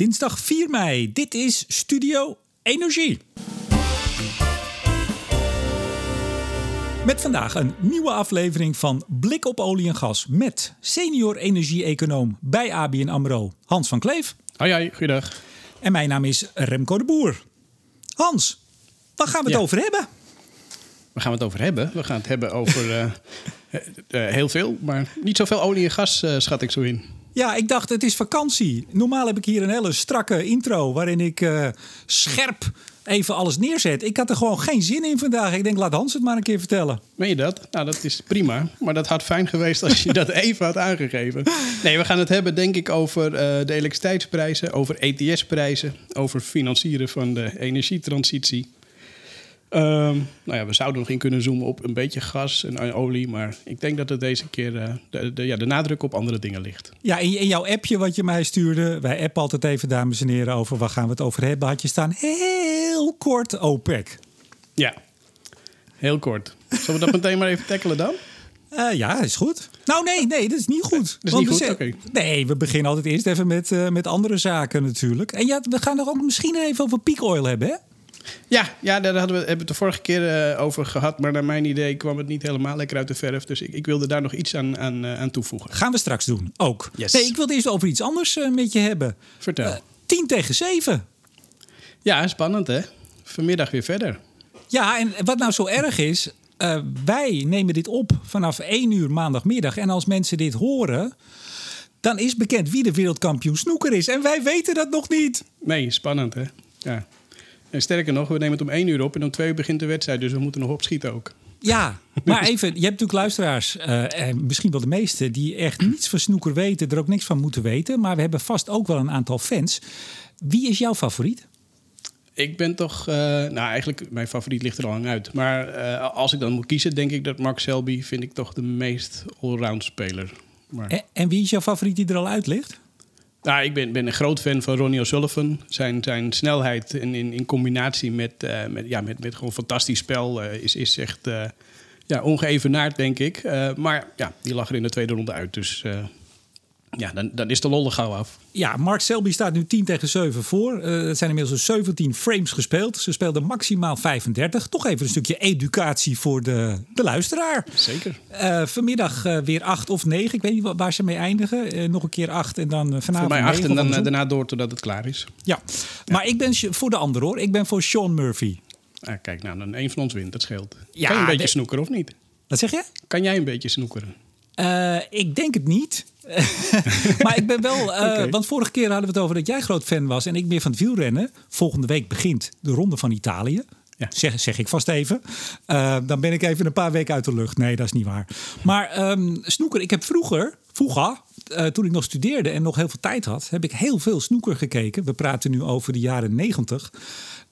Dinsdag 4 mei. Dit is Studio Energie. Met vandaag een nieuwe aflevering van Blik op olie en gas met senior energie-econoom bij ABN AMRO, Hans van Kleef. Hoi, hoi, goeiedag. En mijn naam is Remco de Boer. Hans, waar gaan we het Ja. over hebben? Waar gaan we het over hebben? We gaan het hebben over eh, eh, heel veel, maar niet zoveel olie en gas, eh, schat ik zo in. Ja, ik dacht het is vakantie. Normaal heb ik hier een hele strakke intro waarin ik eh, scherp even alles neerzet. Ik had er gewoon geen zin in vandaag. Ik denk, laat Hans het maar een keer vertellen. Meen je dat? Nou, dat is prima. Maar dat had fijn geweest als je dat even had aangegeven. Nee, we gaan het hebben, denk ik, over eh, de elektriciteitsprijzen, over ETS-prijzen, over financieren van de energietransitie. Ehm, nou ja, we zouden nog in kunnen zoomen op een beetje gas en olie, maar ik denk dat het deze keer eh, de, de, ja, de nadruk op andere dingen ligt. Ja, in, in jouw appje wat je mij stuurde, wij appen altijd even, dames en heren, over waar gaan we het over hebben, had je staan heel kort OPEC. Ja, heel kort. Zullen we dat meteen maar even tackelen dan? Eh, ja, is goed. Nou, nee, nee, dat is niet goed. is Want niet goed? Oké. Nee, we beginnen altijd eerst even met, eh, met andere zaken natuurlijk. En ja, we gaan nog ook misschien even over peak oil hebben, hè? Ja, ja daar hadden we, hebben we het de vorige keer eh, over gehad. Maar naar mijn idee kwam het niet helemaal lekker uit de verf. Dus ik, ik wilde daar nog iets aan, aan, eh, aan toevoegen. Gaan we straks doen, ook. Yes. Nee, ik wilde eerst over iets anders eh, met je hebben. Vertel. Eh, 10 tegen 7. ja, spannend hè? Vanmiddag weer verder. Ja, en wat nou zo erg is, wij nemen dit op vanaf 1 uur maandagmiddag. En als mensen dit horen, dan is bekend wie de wereldkampioen snoeker is. En wij weten dat nog niet. Nee, spannend hè? Ja. En sterker nog, we nemen het om één uur op en om twee uur begint de wedstrijd. Dus we moeten nog opschieten ook. Ja, maar even, je hebt natuurlijk luisteraars, eh, en misschien wel de meeste, die echt niets van snoeker weten, er ook niks van moeten weten. Maar we hebben vast ook wel een aantal fans. Wie is jouw favoriet? Ik ben toch, eh, nou eigenlijk, mijn favoriet ligt er al lang uit. Maar eh, als ik dan moet kiezen, denk ik dat Mark Selby vind ik toch de meest allround speler. Maar, En, en wie is jouw favoriet die er al uit ligt? Nou, ik ben, ben een groot fan van Ronnie O'Sullivan. Zijn, zijn snelheid in, in, in combinatie met, eh, met, ja, met, met gewoon fantastisch spel eh, is, is echt eh, ja, ongeëvenaard, denk ik. Maar ja, die lag er in de tweede ronde uit. Dus ja, dan, dan is de lol er gauw af. Ja, Mark Selby staat nu 10 tegen 7 voor. Eh, Het zijn inmiddels 17 frames gespeeld. Ze speelden maximaal 35. Toch even een stukje educatie voor de, de luisteraar. Zeker. Eh, vanmiddag eh, weer 8 of 9. Ik weet niet wa- waar ze mee eindigen. Nog een keer 8 en dan vanavond Voor mij acht 9 en dan daarna door totdat het klaar is. Ja, maar ik ben voor de ander hoor. Ik ben voor Sean Murphy. Ah, kijk, nou, dan één van ons wint. Dat scheelt. Ja, kan je een beetje de- snoekeren of niet? Wat zeg je? Kan jij een beetje snoekeren? Eh, ik denk het niet. maar ik ben wel. eh. Want vorige keer hadden we het over dat jij groot fan was en ik meer van het wielrennen. Volgende week begint de Ronde van Italië. Ja. Zeg, zeg ik vast even. Eh, dan ben ik even een paar weken uit de lucht. Nee, dat is niet waar. Maar ehm, snoeker, ik heb vroeger, vroeger, toen ik nog studeerde en nog heel veel tijd had, heb ik heel veel snoeker gekeken. We praten nu over de jaren negentig.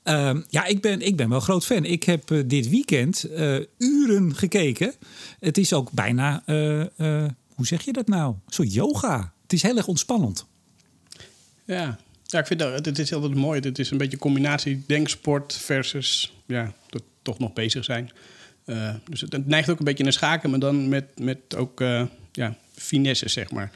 Ehm, ja, ik ben, ik ben wel groot fan. Ik heb eh, dit weekend eh, uren gekeken. Het is ook bijna, eh, hoe zeg je dat nou? Zo yoga. Het is heel erg ontspannend. Ja. Ja, ik vind dat het is altijd mooi. Het is een beetje een combinatie denksport versus ja, to- toch nog bezig zijn. Dus het, neigt ook een beetje naar schaken, maar dan met, met ook ja, finesse, zeg maar.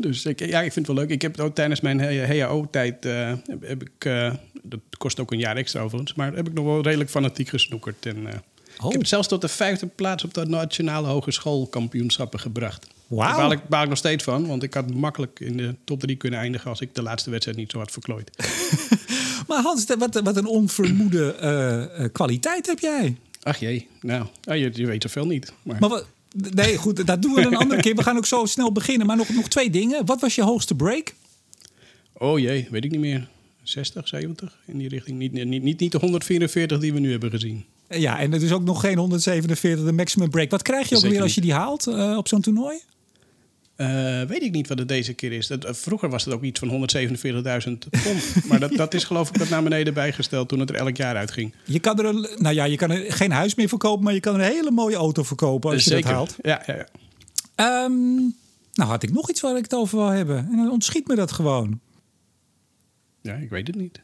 Dus ik, ja, ik vind het wel leuk. Ik heb het ook tijdens mijn HAO-tijd, eh, heb, heb ik, eh, dat kost ook een jaar extra overigens, maar heb ik nog wel redelijk fanatiek gesnoekerd. En, eh, Oh. Ik heb het zelfs tot de vijfde plaats op de nationale hogeschoolkampioenschappen gebracht. Wauw. Daar baal ik, baal ik nog steeds van, want ik had makkelijk in de top drie kunnen eindigen als ik de laatste wedstrijd niet zo had verklooid. Maar Hans, wat, wat een onvermoede kwaliteit heb jij. Ach jee, nou, oh, je, je weet zoveel niet. Maar, Maar wat, nee, goed, dat doen we een andere keer. We gaan ook zo snel beginnen. Maar nog, nog twee dingen. Wat was je hoogste break? oh jee, weet ik niet meer. 60, 70 in die richting. Niet, niet, niet, niet de 144 die we nu hebben gezien. Ja, en het is ook nog geen 147 de maximum break. Wat krijg je ook Zeker weer als je die haalt eh, op zo'n toernooi? Eh, weet ik niet wat het deze keer is. Dat, eh, vroeger was het ook iets van 147.000 pond. maar dat, dat is geloof ik wat naar beneden bijgesteld toen het er elk jaar uitging. Je kan er, een, nou ja, je kan er geen huis meer verkopen, maar je kan er een hele mooie auto verkopen als je Zeker. dat haalt. Ja, ja, ja. Ehm, nou had ik nog iets waar ik het over wil hebben. En dan ontschiet me dat gewoon. ja, ik weet het niet.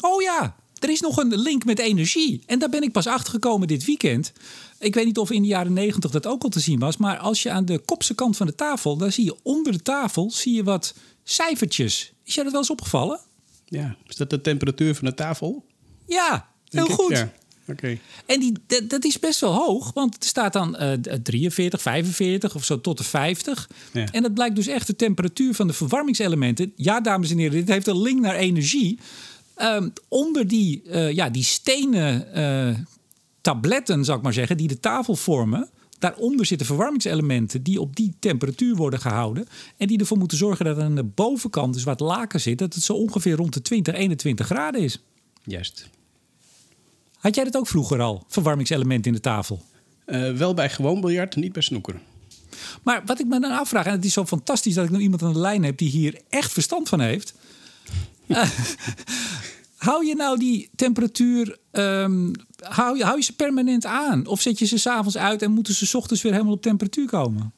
Oh ja, er is nog een link met energie. En daar ben ik pas achter gekomen dit weekend. Ik weet niet of in de jaren negentig dat ook al te zien was. Maar als je aan de kopse kant van de tafel, daar zie je onder de tafel zie je wat cijfertjes. Is jij dat wel eens opgevallen? Ja, is dat de temperatuur van de tafel? Ja, heel Denk ik? goed. Ja. En die, dat, dat is best wel hoog, want er staat dan eh 43, 45 of zo tot de 50. Ja. En dat blijkt dus echt de temperatuur van de verwarmingselementen. Ja, dames en heren, dit heeft een link naar energie. Ehm, onder die, eh, ja, die stenen eh, tabletten, zou ik maar zeggen, die de tafel vormen. Daaronder zitten verwarmingselementen die op die temperatuur worden gehouden. En die ervoor moeten zorgen dat aan de bovenkant, dus waar het laken zit, dat het zo ongeveer rond de 20, 21 graden is. Juist. Had jij dat ook vroeger al, verwarmingselementen in de tafel? Eh, wel bij gewoon biljart, niet bij snoeker. Maar wat ik me dan afvraag, en het is zo fantastisch dat ik nu iemand aan de lijn heb die hier echt verstand van heeft. hou je nou die temperatuur, ehm, hou, je, hou je ze permanent aan? Of zet je ze s'avonds uit en moeten ze 's ochtends weer helemaal op temperatuur komen?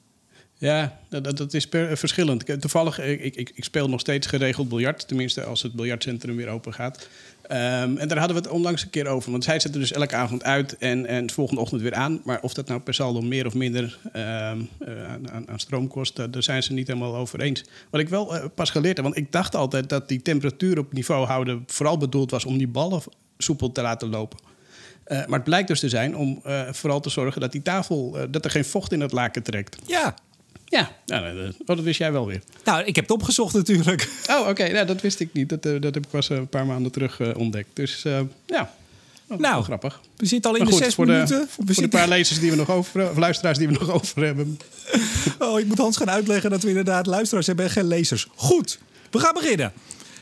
Ja, dat, dat- is verschillend. Toevallig, ik, ik, ik speel nog steeds geregeld biljart. Tenminste, als het biljartcentrum weer open gaat. Ehm, en daar hadden we het onlangs een keer over. Want zij zetten dus elke avond uit en, en de volgende ochtend weer aan. Maar of dat nou per saldo meer of minder ehm, eh, aan, aan, stroom kost, daar, zijn ze niet helemaal over eens. Wat ik wel eh, pas geleerd heb, want ik dacht altijd dat die temperatuur op niveau houden vooral bedoeld was om die ballen soepel te laten lopen. Eh, maar het blijkt dus te zijn om vooral te zorgen dat die tafel, dat er geen vocht in het laken trekt. Ja, Ja, nou, dat, oh, dat wist jij wel weer. nou, ik heb het opgezocht natuurlijk. Oh, oké, nou, dat wist ik niet. Dat, eh, dat heb ik pas eh, een paar maanden terug eh, ontdekt. Dus ja, oh, Nou, grappig. We zitten al in Maar de goed, zes voor de, minuten. voor, we voor de paar lezers die we nog over, of luisteraars die we nog over hebben. Oh, ik moet Hans gaan uitleggen dat we inderdaad luisteraars hebben en geen lezers. Goed, we gaan beginnen.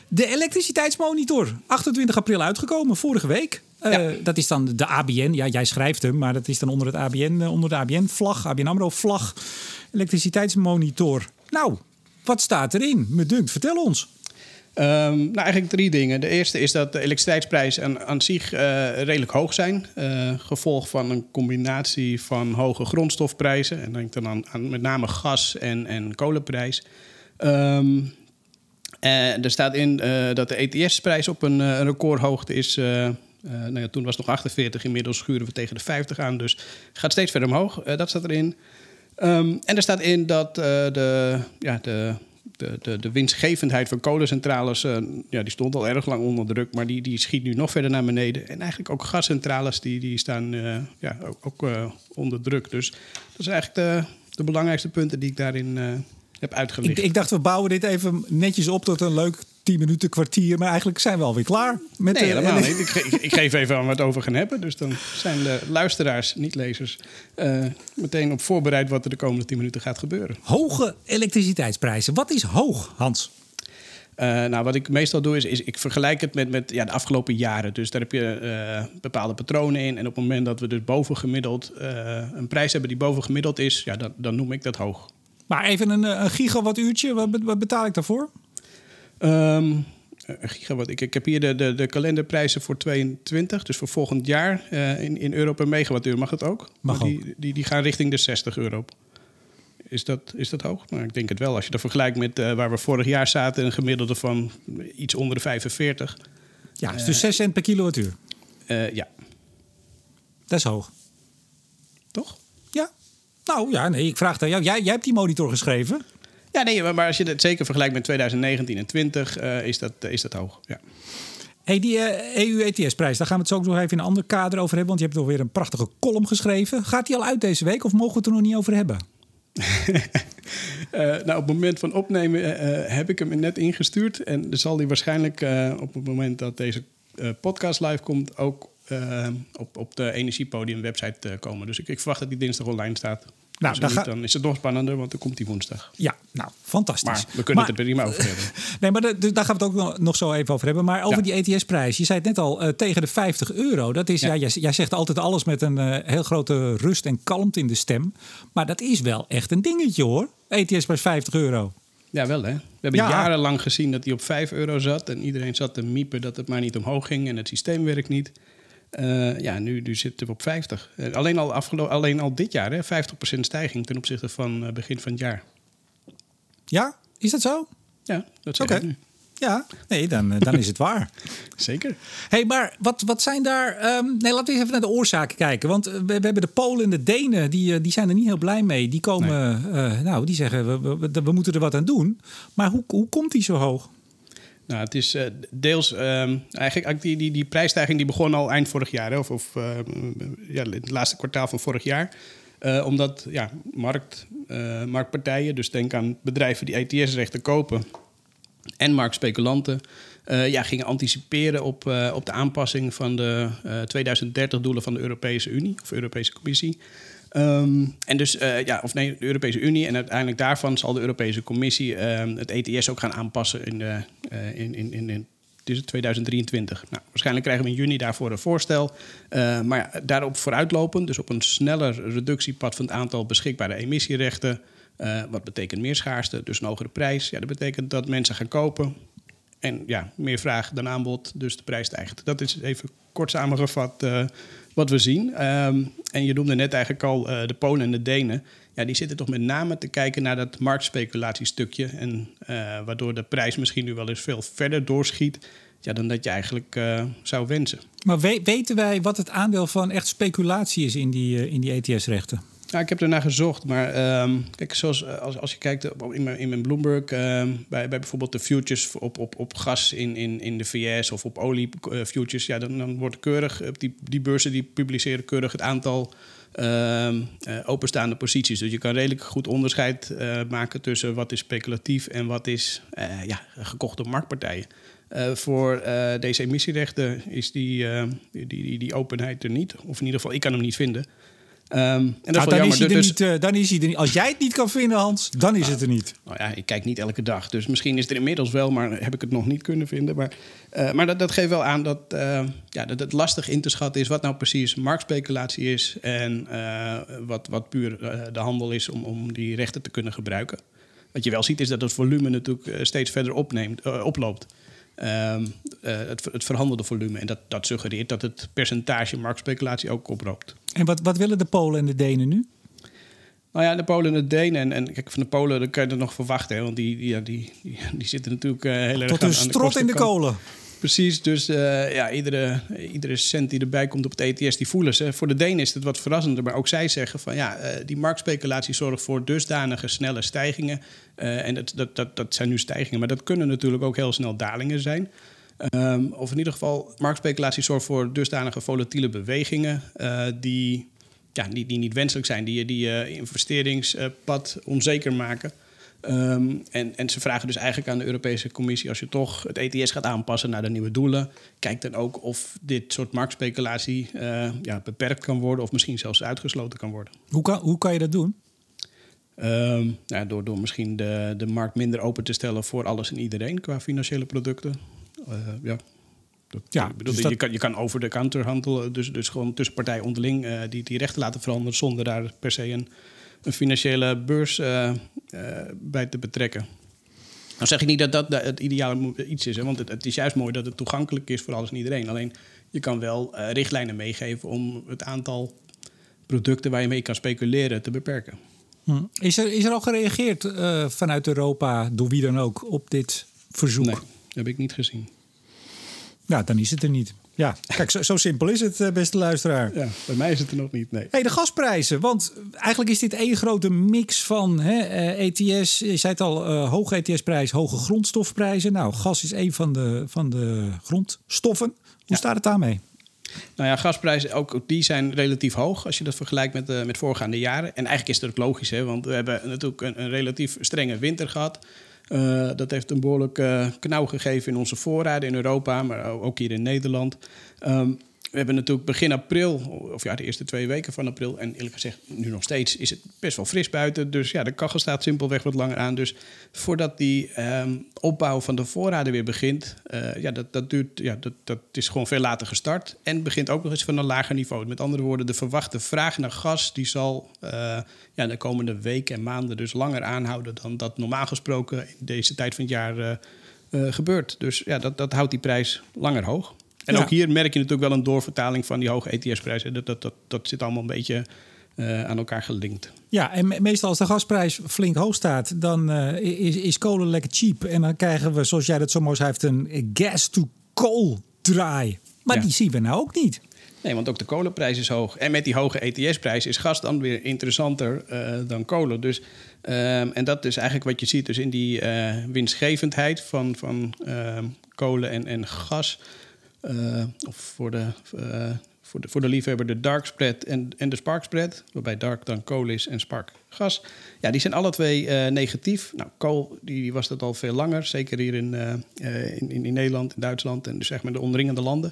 De elektriciteitsmonitor, 28 april uitgekomen, vorige week. Ja. Dat is dan de ABN. Ja, jij schrijft hem, maar dat is dan onder, het ABN, onder de ABN-vlag, ABN AMRO-vlag. Elektriciteitsmonitor. Nou, wat staat erin? Me dunkt, vertel ons. Ehm, nou, eigenlijk drie dingen. De eerste is dat de elektriciteitsprijzen aan, zich eh, redelijk hoog zijn. Eh, gevolg van een combinatie van hoge grondstofprijzen. En denk dan aan, met name gas en, en kolenprijs. Ehm, en er staat in eh, dat de ETS-prijs op een, eh, recordhoogte is. eh, eh, nou ja, toen was het nog 48, inmiddels schuren we tegen de 50 aan. Dus gaat steeds verder omhoog. Eh, dat staat erin. Ehm, en er staat in dat eh, de, ja, de, de, de, de winstgevendheid van kolencentrales... eh, ja, die stond al erg lang onder druk, maar die, die schiet nu nog verder naar beneden. En eigenlijk ook gascentrales die, die staan eh, ja, ook, ook onder druk. Dus dat zijn eigenlijk de, de belangrijkste punten die ik daarin heb uitgelicht. Ik, ik dacht, we bouwen dit even netjes op tot een leuk 10 minuten kwartier. Maar eigenlijk zijn we alweer klaar. Met Nee, de- helemaal niet. Ik, ge- ik, ik geef even aan wat we over gaan hebben. Dus dan zijn de luisteraars, niet lezers, eh, meteen op voorbereid wat er de komende 10 minuten gaat gebeuren. Hoge elektriciteitsprijzen. Wat is hoog, Hans? Eh, nou, wat ik meestal doe is, is ik vergelijk het met, met ja, de afgelopen jaren. Dus daar heb je eh, bepaalde patronen in. En op het moment dat we dus bovengemiddeld een prijs hebben die bovengemiddeld is, ja, dan, dan noem ik dat hoog. Maar even een, eh, een gigawattuurtje, wat, wat betaal ik daarvoor? Een gigawatt. Ik, ik heb hier de, de, de kalenderprijzen voor 22, dus voor volgend jaar eh, in, in euro per megawattuur. Mag dat ook? Mag Maar die, die, die gaan richting de 60 euro. Is dat, is dat hoog? Nou, ik denk het wel. Als je dat vergelijkt met eh, waar we vorig jaar zaten, een gemiddelde van iets onder de 45. Ja, is dus 6 cent per kilowattuur. Ja, Dat is hoog. toch? Nou ja, nee, ik vraag het aan jou. Jij, jij hebt die monitor geschreven. Ja, nee, maar- als je het zeker vergelijkt met 2019 en 20, eh, is, dat, is dat hoog. Ja. Hey, die EU-ETS-prijs, daar gaan we het zo ook nog even in een ander kader over hebben. Want je hebt nog weer een prachtige column geschreven. Gaat die al uit deze week of mogen we het er nog niet over hebben? Eh, nou, op het moment van opnemen eh, heb ik hem net ingestuurd. En dan zal die waarschijnlijk eh, op het moment dat deze eh, podcast live komt... ook eh, op, op de Energiepodium website eh, komen. Dus ik, ik verwacht dat die dinsdag online staat. Nou, Nou, dan niet, ga- dan is het nog spannender, want dan komt die woensdag. Ja, nou, fantastisch. Maar we kunnen Maar- het er prima over hebben. Nee, maar de- daar gaan we het ook nog- zo even over hebben. Maar over Ja. die ETS-prijs. Je zei het net al, eh, tegen de 50 euro. Dat is, ja. Ja. jij, jij zegt altijd alles met een heel grote rust en kalmte in de stem. Maar dat is wel echt een dingetje hoor. ETS-prijs 50 euro. Ja, wel hè. We hebben Ja. jarenlang gezien dat hij op 5 euro zat. En iedereen zat te miepen dat het maar niet omhoog ging. En het systeem werkt niet. Eh, ja, nu, nu zitten we op 50. Eh, alleen, al afgelo- alleen al dit jaar, hè, 50% stijging ten opzichte van eh, begin van het jaar. Ja, is dat zo? Ja, dat zeg ik nu. Ja, nee, dan, dan is het waar. Zeker. hey, maar wat, wat zijn daar... ehm, nee, laten we eens even naar de oorzaken kijken. Want we, we hebben de Polen en de Denen, die, die zijn er niet heel blij mee. Die komen, nou, die zeggen, we, we, we moeten er wat aan doen. Maar hoe, hoe komt die zo hoog? Nou, het is uh, deels uh, eigenlijk die, die, die prijsstijging die begon al eind vorig jaar, of, of uh, ja, het laatste kwartaal van vorig jaar. Uh, omdat ja, markt, marktpartijen, dus denk aan bedrijven die ETS-rechten kopen en marktspeculanten, ja, gingen anticiperen op, op de aanpassing van de 2030-doelen van de Europese Unie of Europese Commissie. Um, en dus, uh, ja, of nee, de Europese Unie. En uiteindelijk daarvan zal de Europese Commissie uh, het ETS ook gaan aanpassen in, de, uh, in, in, in, in 2023. Nou, waarschijnlijk krijgen we in juni daarvoor een voorstel. Uh, maar daarop vooruitlopend, dus op een sneller reductiepad van het aantal beschikbare emissierechten. Wat betekent meer schaarste, dus een hogere prijs. Ja, dat betekent dat mensen gaan kopen. En ja, meer vraag dan aanbod, dus de prijs stijgt. Dat is even kort samengevat wat we zien. Um, en je noemde net eigenlijk al uh, de Polen en de Denen. Ja, die zitten toch met name te kijken naar dat marktspeculatiestukje. En uh, waardoor de prijs misschien nu wel eens veel verder doorschiet ja, dan dat je eigenlijk uh, zou wensen. Maar we weten wij wat het aandeel van echt speculatie is in die, in die ETS-rechten? Ja, ik heb ernaar gezocht, maar um, kijk, zoals als, als je kijkt in mijn, in mijn Bloomberg, um, bij, bij bijvoorbeeld de futures op, op, op gas in, in, in de VS of op olie uh, futures, ja, dan, dan wordt keurig, die, die beurzen die publiceren keurig het aantal uh, openstaande posities. Dus je kan redelijk goed onderscheid maken tussen wat is speculatief en wat is ja, gekocht door marktpartijen. Voor deze emissierechten is die, die, die, die, openheid er niet. Of in ieder geval, ik kan hem niet vinden. Um, en dat nou, is dan, is hij er dus, niet, uh, dan is hij er niet. Als jij het niet kan vinden, Hans, dan is het er niet. Nou ja, ik kijk niet elke dag. Dus misschien is het er inmiddels wel, maar heb ik het nog niet kunnen vinden. Maar, uh, maar dat, dat, geeft wel aan dat, uh, ja, dat het lastig in te schatten is wat nou precies marktspeculatie is. En wat, wat puur de handel is om, om die rechten te kunnen gebruiken. Wat je wel ziet is dat het volume natuurlijk steeds verder opneemt, oploopt. Um, het, het verhandelde volume. En dat, dat suggereert dat het percentage marktspeculatie ook oploopt. En wat, wat willen de Polen en de Denen nu? Nou ja, de Polen en de Denen. En, en kijk, van de Polen dan kan je er nog verwachten. Hè, want die, die, die, die, die zitten natuurlijk uh, heel erg Tot een strot in de kolen. Precies, dus uh, ja, iedere, iedere cent die erbij komt op het ETS, die voelen ze. Voor de Denen is het wat verrassender, maar ook zij zeggen van ja, uh, die marktspeculatie zorgt voor dusdanige snelle stijgingen. Uh, en dat, dat, dat, dat zijn nu stijgingen, maar dat kunnen natuurlijk ook heel snel dalingen zijn. Um, of in ieder geval, marktspeculatie zorgt voor dusdanige volatiele bewegingen die, ja, die, die niet wenselijk zijn, die je investeringspad onzeker maken. Um, en, en ze vragen dus eigenlijk aan de Europese Commissie: als je toch het ETS gaat aanpassen naar de nieuwe doelen, kijk dan ook of dit soort marktspeculatie uh, ja, beperkt kan worden of misschien zelfs uitgesloten kan worden. Hoe kan, hoe kan je dat doen? Um, ja, door, door misschien de, de markt minder open te stellen voor alles en iedereen qua financiële producten. Uh, ja. Dat, ja, bedoel, dus dat... je, kan, je kan over de counter handelen, dus, dus gewoon tussen partijen onderling uh, die, die rechten laten veranderen zonder daar per se een een financiële beurs uh, uh, bij te betrekken. Nou zeg ik niet dat dat het ideale iets is, hè, want het, het, is juist mooi dat het toegankelijk is voor alles en iedereen. Alleen je kan wel uh, richtlijnen meegeven om het aantal producten waar je mee kan speculeren te beperken. Hm. Is, er, is er al gereageerd vanuit Europa, door wie dan ook, op dit verzoek? Nee, heb ik niet gezien. Nou, dan is het er niet. Ja, kijk, zo, zo, simpel is het, eh, beste luisteraar. Ja, bij mij is het er nog niet, nee. Hey, de gasprijzen, want eigenlijk is dit één grote mix van hè, ETS, je zei het al, uh, hoge ETS-prijs, hoge grondstofprijzen. Nou, gas is een van de, van de grondstoffen. Hoe ja. staat het daarmee? Nou ja, gasprijzen, ook die zijn relatief hoog als je dat vergelijkt met, uh, met voorgaande jaren. En eigenlijk is dat ook logisch, hè, want we hebben natuurlijk een, een relatief strenge winter gehad. Uh, dat heeft een behoorlijk uh, knauw gegeven in onze voorraden in Europa, maar ook hier in Nederland. Um, we hebben natuurlijk begin april, of ja, de eerste twee weken van april, en eerlijk gezegd, nu nog steeds, is het best wel fris buiten. Dus ja, de kachel staat simpelweg wat langer aan. Dus voordat die um, opbouw van de voorraden weer begint, uh, ja, dat, dat duurt, ja, dat, dat is gewoon veel later gestart. En begint ook nog eens van een lager niveau. Met andere woorden, de verwachte vraag naar gas, die zal uh, ja, de komende weken en maanden dus langer aanhouden dan dat normaal gesproken in deze tijd van het jaar uh, gebeurt. Dus ja, dat, dat houdt die prijs langer hoog. En ja. ook hier merk je natuurlijk wel een doorvertaling van die hoge ETS-prijzen. Dat, dat, dat, dat zit allemaal een beetje uh, aan elkaar gelinkt. Ja, en me meestal als de gasprijs flink hoog staat, dan uh, is, is kolen lekker cheap. En dan krijgen we, zoals jij dat zo mooi schrijft, een gas-to-coal draai. Maar ja. die zien we nou ook niet. Nee, want ook de kolenprijs is hoog. En met die hoge ETS-prijs is gas dan weer interessanter uh, dan kolen. Dus, um, en dat is eigenlijk wat je ziet dus in die winstgevendheid van, van uh, kolen en, en gas. Of voor de, voor, de, voor de liefhebber de dark spread en, en de spark spread. Waarbij dark dan kolen is en spark gas. Ja, die zijn alle twee negatief. Nou, kool die was dat al veel langer. Zeker hier in, in, in, in Nederland, in Duitsland en dus zeg maar de omringende landen.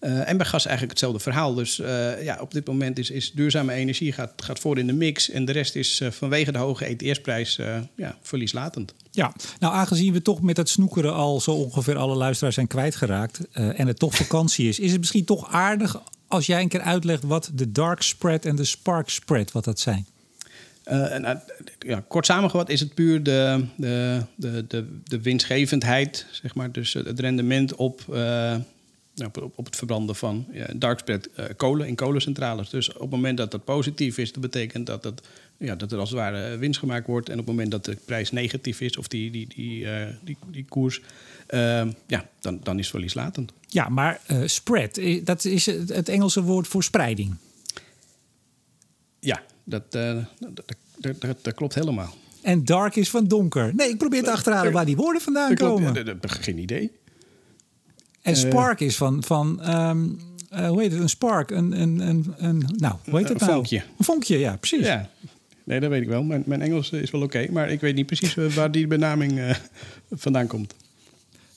Uh, en bij gas eigenlijk hetzelfde verhaal. Dus uh, ja, op dit moment is, is duurzame energie gaat, gaat voor in de mix. En de rest is uh, vanwege de hoge ETS-prijs ja, verlieslatend. Ja, nou aangezien we toch met het snoekeren al zo ongeveer alle luisteraars zijn kwijtgeraakt. en het toch vakantie is, is het misschien toch aardig als jij een keer uitlegt wat de dark spread en de spark spread, wat dat zijn. Nou, ja, kort samengevat is het puur de, de, de, de, de winstgevendheid, zeg maar. Dus het rendement op op, op, het verbranden van ja, darkspread uh, kolen in kolencentrales. Dus op het moment dat dat positief is, dat betekent dat, het, ja, dat er als het ware winst gemaakt wordt. En op het moment dat de prijs negatief is, of die, die, die, uh, die, die koers, uh, ja, dan, dan is het verlieslatend. Ja, maar spread, dat is het Engelse woord voor spreiding. Ja, dat, dat, dat, dat, dat klopt helemaal. En dark is van donker. Nee, ik probeer te achterhalen waar die woorden vandaan komen. Geen idee. En eh. Spark is van, van um, uh, hoe heet het, een Spark, een, een, een, een nou, hoe heet het nou? Een vonkje. Een vonkje, ja, precies. Ja. Nee, dat weet ik wel. Mijn, mijn Engels is wel oké, maar ik weet niet precies eh, waar die benaming uh, vandaan komt.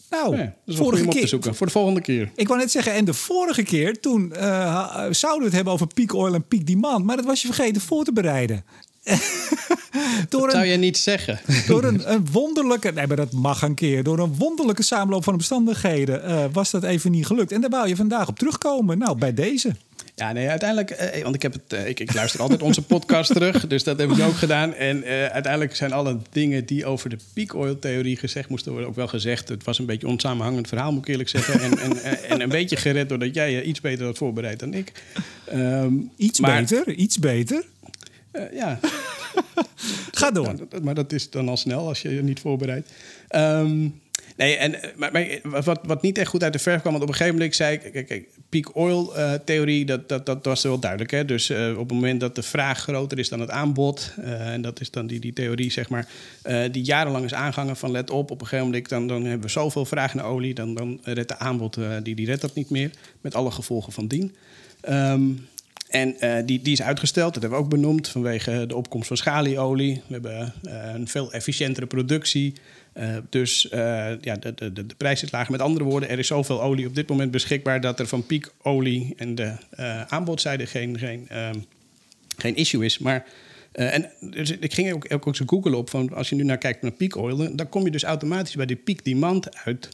Nou, ja, vorige keer, te zoeken voor de volgende keer. Ik wou net zeggen, en de vorige keer, toen uh, zouden we het hebben over peak oil en peak demand, maar dat was je vergeten voor te bereiden. door dat zou je niet zeggen. Door een, een, wonderlijke, nee, maar dat mag een keer. Door een wonderlijke samenloop van omstandigheden uh, was dat even niet gelukt. En daar wou je vandaag op terugkomen. Nou, bij deze. Ja, nee, uiteindelijk, eh, want ik, heb het, eh, ik, ik, luister altijd onze podcast terug, dus dat heb ik ook gedaan. En eh, uiteindelijk zijn alle dingen die over de peak oil theorie gezegd moesten worden ook wel gezegd. Het was een beetje een onsamenhangend verhaal, moet ik eerlijk zeggen. En, en, en een beetje gered doordat jij je iets beter had voorbereid dan ik. Um, iets beter, iets beter. Uh, ja. Ga door. maar dat is dan al snel als je je niet voorbereidt. Um, nee, en, maar, maar, wat, wat niet echt goed uit de verf kwam, want op een gegeven moment zei ik, kijk, kijk peak oil uh, theorie, dat, dat, dat was wel duidelijk. Hè? Dus uh, op het moment dat de vraag groter is dan het aanbod, en dat is dan die, die theorie, zeg maar, die jarenlang is aangehangen van let op, op een gegeven moment dan, dan hebben we zoveel vraag naar olie, dan, dan redt de aanbod, die, die redt dat niet meer, met alle gevolgen van dien. Um, en uh, die, die is uitgesteld, dat hebben we ook benoemd, vanwege de opkomst van schalieolie. We hebben uh, een veel efficiëntere productie. Uh, dus ja, de, de, de prijs is lager. Met andere woorden, er is zoveel olie op dit moment beschikbaar... dat er van piekolie en de aanbodzijde geen, geen, um, geen issue is. Maar en dus ik ging ook, ook eens googlen op van als je nu naar kijkt naar peak oil, dan kom je dus automatisch bij de peak demand uit.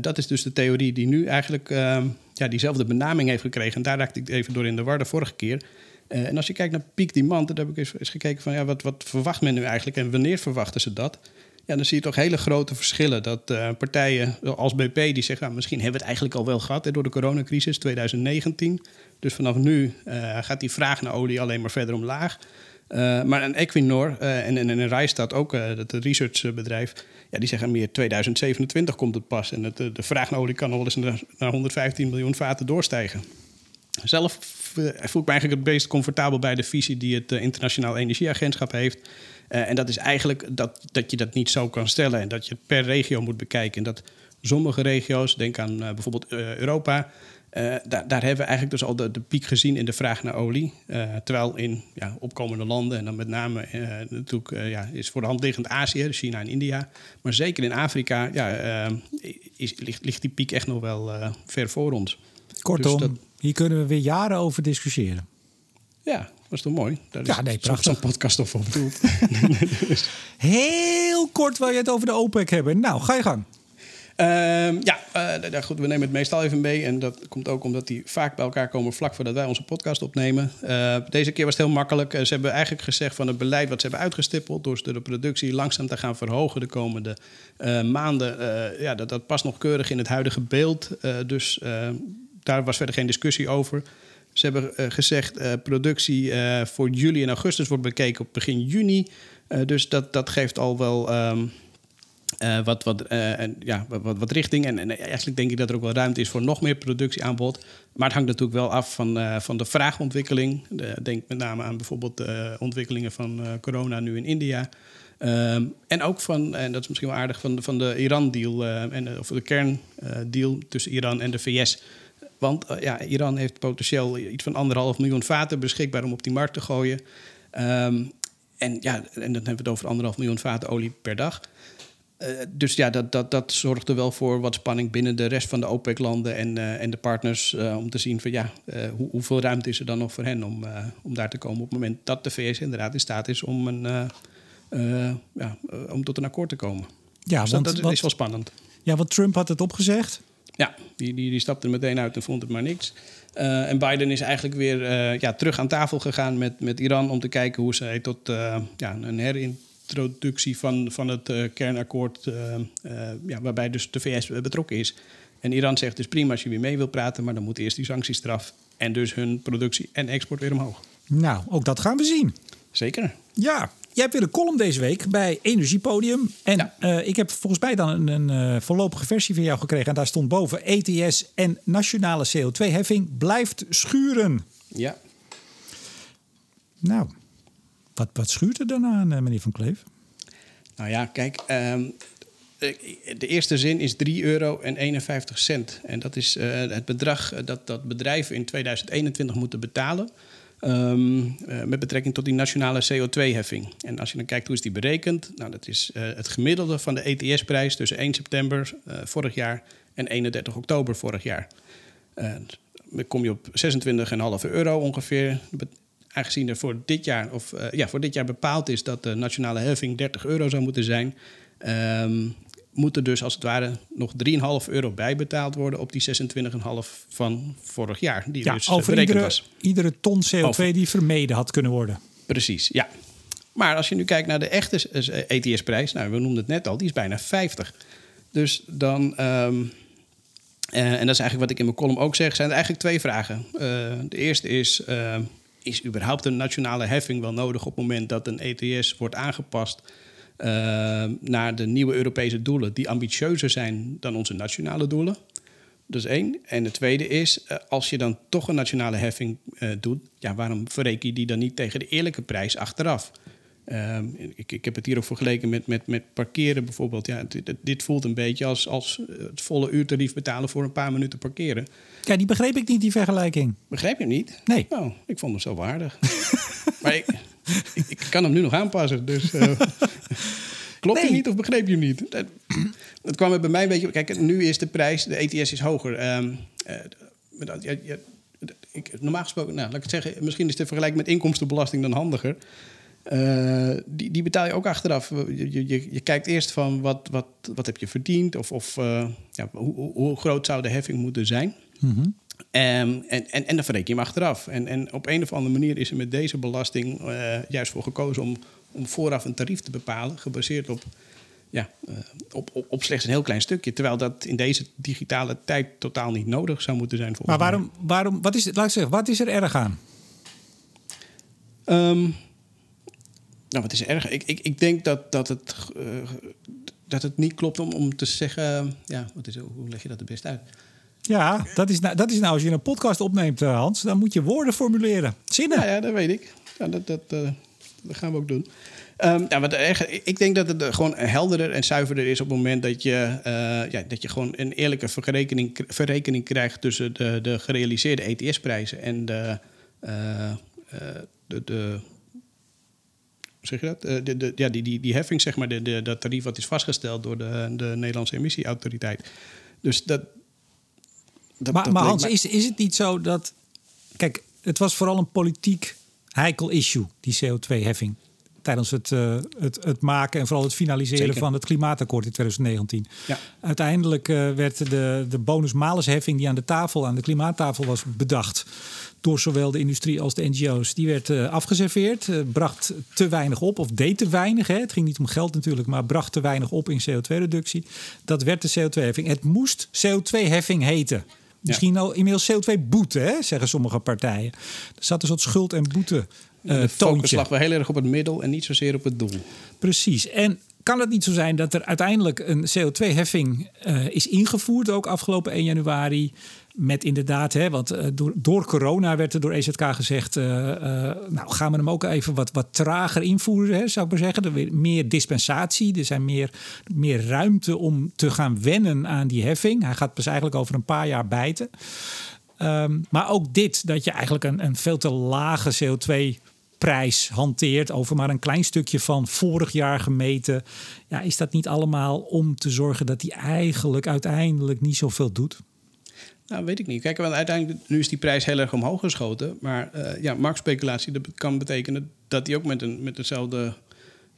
Dat is dus de theorie die nu eigenlijk uh, ja, diezelfde benaming heeft gekregen. En daar raakte ik even door in de war de vorige keer. Uh, en als je kijkt naar peak demand, dan heb ik eens, gekeken van ja, wat, wat verwacht men nu eigenlijk en wanneer verwachten ze dat? Ja, dan zie je toch hele grote verschillen. Dat partijen als BP die zeggen, nou, misschien hebben we het eigenlijk al wel gehad hè, door de coronacrisis 2019. Dus vanaf nu gaat die vraag naar olie alleen maar verder omlaag. Uh, maar een Equinor uh, en, en, en Rijstad, ook uh, dat researchbedrijf, ja, die zeggen meer 2027 komt het pas. En het, de vraag naar olie kan nog wel eens naar 115 miljoen vaten doorstijgen. Zelf voel ik me eigenlijk het meest comfortabel bij de visie die het Internationaal Energieagentschap heeft. en dat is eigenlijk dat, dat je dat niet zo kan stellen en dat je het per regio moet bekijken. En dat sommige regio's, denk aan bijvoorbeeld Europa, uh, daar, daar, hebben we eigenlijk dus al de, de, piek gezien in de vraag naar olie. Uh, terwijl in ja, opkomende landen, en dan met name uh, natuurlijk ja, is voor de hand liggend Azië, dus China en India. Maar zeker in Afrika ja, is, ligt, ligt, die piek echt nog wel ver voor ons. Kortom, dus dat... hier kunnen we weer jaren over discussiëren. Ja, dat is toch mooi? Daar ja, nee, prachtig. Zo'n podcast of op bedoeld. Heel kort wil je het over de OPEC hebben. Nou, ga je gang. Uh, ja, uh, goed, we nemen het meestal even mee. En dat komt ook omdat die vaak bij elkaar komen vlak voordat wij onze podcast opnemen. Uh, deze keer was het heel makkelijk. ze hebben eigenlijk gezegd van het beleid wat ze hebben uitgestippeld... door de productie langzaam te gaan verhogen de komende maanden... ja, dat, past nog keurig in het huidige beeld. dus daar was verder geen discussie over. Ze hebben gezegd productie voor juli en augustus wordt bekeken op begin juni. dus dat, dat geeft al wel... Uh, wat, wat, uh, en, ja, wat, wat richting. En, en, eigenlijk denk ik dat er ook wel ruimte is voor nog meer productieaanbod. Maar het hangt natuurlijk wel af van, uh, van de vraagontwikkeling. De, denk met name aan bijvoorbeeld de ontwikkelingen van corona nu in India. Ehm, en ook van, en dat is misschien wel aardig, van, van de Iran-deal, en of de kerndeal tussen Iran en de VS. Want ja, Iran heeft potentieel iets van anderhalf miljoen vaten beschikbaar om op die markt te gooien. Um, en ja, en dan hebben we het over anderhalf miljoen vaten olie per dag. Uh, dus ja, dat, dat, dat zorgt er wel voor wat spanning binnen de rest van de OPEC-landen en, uh, en de partners. Uh, om te zien van ja, hoe, hoeveel ruimte is er dan nog voor hen om, om daar te komen op het moment dat de VS inderdaad in staat is om, een, ja, om tot een akkoord te komen. Ja, dus want, dat, dat want, is wel spannend. Ja, want Trump had het opgezegd. Ja, die, die, die stapte er meteen uit en vond het maar niks. Uh, en Biden is eigenlijk weer uh, ja, terug aan tafel gegaan met, met Iran om te kijken hoe zij tot uh, ja, een herintroductie van, van het kernakkoord, ja, waarbij dus de VS betrokken is. En Iran zegt dus prima als je weer mee wil praten, maar dan moet eerst die sanctiestraf en dus hun productie en export weer omhoog. Nou, ook dat gaan we zien. Zeker. Ja, Jij hebt weer een column deze week bij Energiepodium. En Ja. eh, ik heb volgens mij dan een, een eh, voorlopige versie van jou gekregen. En daar stond boven ETS en nationale CO2-heffing blijft schuren. Ja. Nou, wat, schuurt er dan aan, eh, meneer Van Kleef? Nou ja, kijk, ehm, de eerste zin is 3 euro en 51 cent. En dat is eh, het bedrag dat, dat bedrijven in 2021 moeten betalen. ehm, eh, met betrekking tot die nationale CO2-heffing. En als je dan kijkt hoe is die berekend, nou, dat is eh, het gemiddelde van de ETS-prijs tussen 1 september eh, vorig jaar en 31 oktober vorig jaar. Eh, dan kom je op 26,5 euro ongeveer. Aangezien er voor dit jaar, of, eh, ja, voor dit jaar bepaald is dat de nationale heffing 30 euro zou moeten zijn, ehm, moet er dus als het ware nog 3,5 euro bijbetaald worden op die 26,5 van vorig jaar. Die Ja, dus eh, over iedere, was. iedere ton CO2 Over. die vermeden had kunnen worden. Precies, ja. Maar als je nu kijkt naar de echte ETS-prijs, nou, we noemden het net al, die is bijna 50. Dus dan, ehm, eh, en dat is eigenlijk wat ik in mijn column ook zeg, zijn er eigenlijk twee vragen. Eh, de eerste is, eh, is überhaupt een nationale heffing wel nodig op het moment dat een ETS wordt aangepast eh, naar de nieuwe Europese doelen, die ambitieuzer zijn dan onze nationale doelen? Dat is één. En de tweede is, eh, als je dan toch een nationale heffing eh, doet, ja, waarom verreken je die dan niet tegen de eerlijke prijs achteraf? Ehm, ik, ik heb het hier ook vergeleken met, met, met parkeren bijvoorbeeld. Ja, dit, dit voelt een beetje als, als het volle uurtarief betalen voor een paar minuten parkeren. Ja, die begreep ik niet, die vergelijking. Begrijp je hem niet? Nee. Oh, ik vond hem zo waardig. maar ik, ik, ik kan hem nu nog aanpassen, dus... eh, klopt Nee. niet of begreep je hem niet? Dat, dat kwam er bij mij een beetje... Kijk, nu is de prijs, de ETS is hoger. Ehm, eh, maar dat- ja, ja, ik, normaal gesproken, nou, laat ik het zeggen... Misschien is de vergelijking met inkomstenbelasting dan handiger. Eh, die, die betaal je ook achteraf. Je, je, je, kijkt eerst van wat, wat, wat heb je verdiend... of, of eh, ja, hoe, groot zou de heffing moeten zijn... Ehm, en, en, en dan verreken je hem achteraf. En, en op een of andere manier is er met deze belasting eh, juist voor gekozen om, om vooraf een tarief te bepalen, gebaseerd op, ja, op, op, op slechts een heel klein stukje. Terwijl dat in deze digitale tijd totaal niet nodig zou moeten zijn. Maar waarom, waarom wat, is, laat ik zeggen, wat is er erg aan? Ehm, nou, wat is er erg? Ik, ik, ik denk dat, dat, het, eh, dat het niet klopt om, om te zeggen. Ja, wat is, hoe leg je dat het best uit? Ja, dat is, nou, dat is nou als je een podcast opneemt, eh, Hans. Dan moet je woorden formuleren. Zinnen. Ja, ja dat weet ik. Ja, dat, dat, eh, dat gaan we ook doen. Ehm, ja, wat erg, ik denk dat het gewoon helderder en zuiverder is op het moment dat je, ja, dat je gewoon een eerlijke verrekening, verrekening krijgt tussen de, de gerealiseerde ETS-prijzen en de, de, de zeg je dat? Eh, de, de, ja, die, die, die heffing, zeg maar, de, de, dat tarief wat is vastgesteld door de, de Nederlandse emissieautoriteit. Dus dat. dat maar dat maar Hans, is, is het niet zo dat... Kijk, het was vooral een politiek heikel issue, die CO2-heffing. Tijdens het, eh, het, het maken en vooral het finaliseren Zeker. van het klimaatakkoord in 2019. Ja. Uiteindelijk eh, werd de, de bonus-malus-heffing die aan de tafel, aan de klimaattafel was bedacht... door zowel de industrie als de NGO's, die werd eh, afgeserveerd. bracht te weinig op, of deed te weinig. Hè. Het ging niet om geld natuurlijk, maar bracht te weinig op in CO2-reductie. Dat werd de CO2-heffing. Het moest CO2-heffing heten. Misschien al inmiddels CO2-boete, hè, zeggen sommige partijen. Er zat een soort schuld- en boete eh de focus lag wel heel erg op het middel en niet zozeer op het doel. Precies. En kan het niet zo zijn dat er uiteindelijk een CO2-heffing is ingevoerd, ook afgelopen 1 januari? Met inderdaad, hè, want door, door corona werd er door EZK gezegd: Nou, gaan we hem ook even wat, wat trager invoeren, hè, zou ik maar zeggen. Er weer meer dispensatie, er zijn meer, meer ruimte om te gaan wennen aan die heffing. Hij gaat pas eigenlijk over een paar jaar bijten. Um, maar ook dit, dat je eigenlijk een, een veel te lage CO2 prijs hanteert over maar een klein stukje van vorig jaar gemeten. Ja, is dat niet allemaal om te zorgen dat die eigenlijk uiteindelijk niet zoveel doet? Nou, weet ik niet. Kijk, want uiteindelijk nu is die prijs heel erg omhoog geschoten. Maar uh, ja, marktspeculatie dat kan betekenen dat die ook met, een, met dezelfde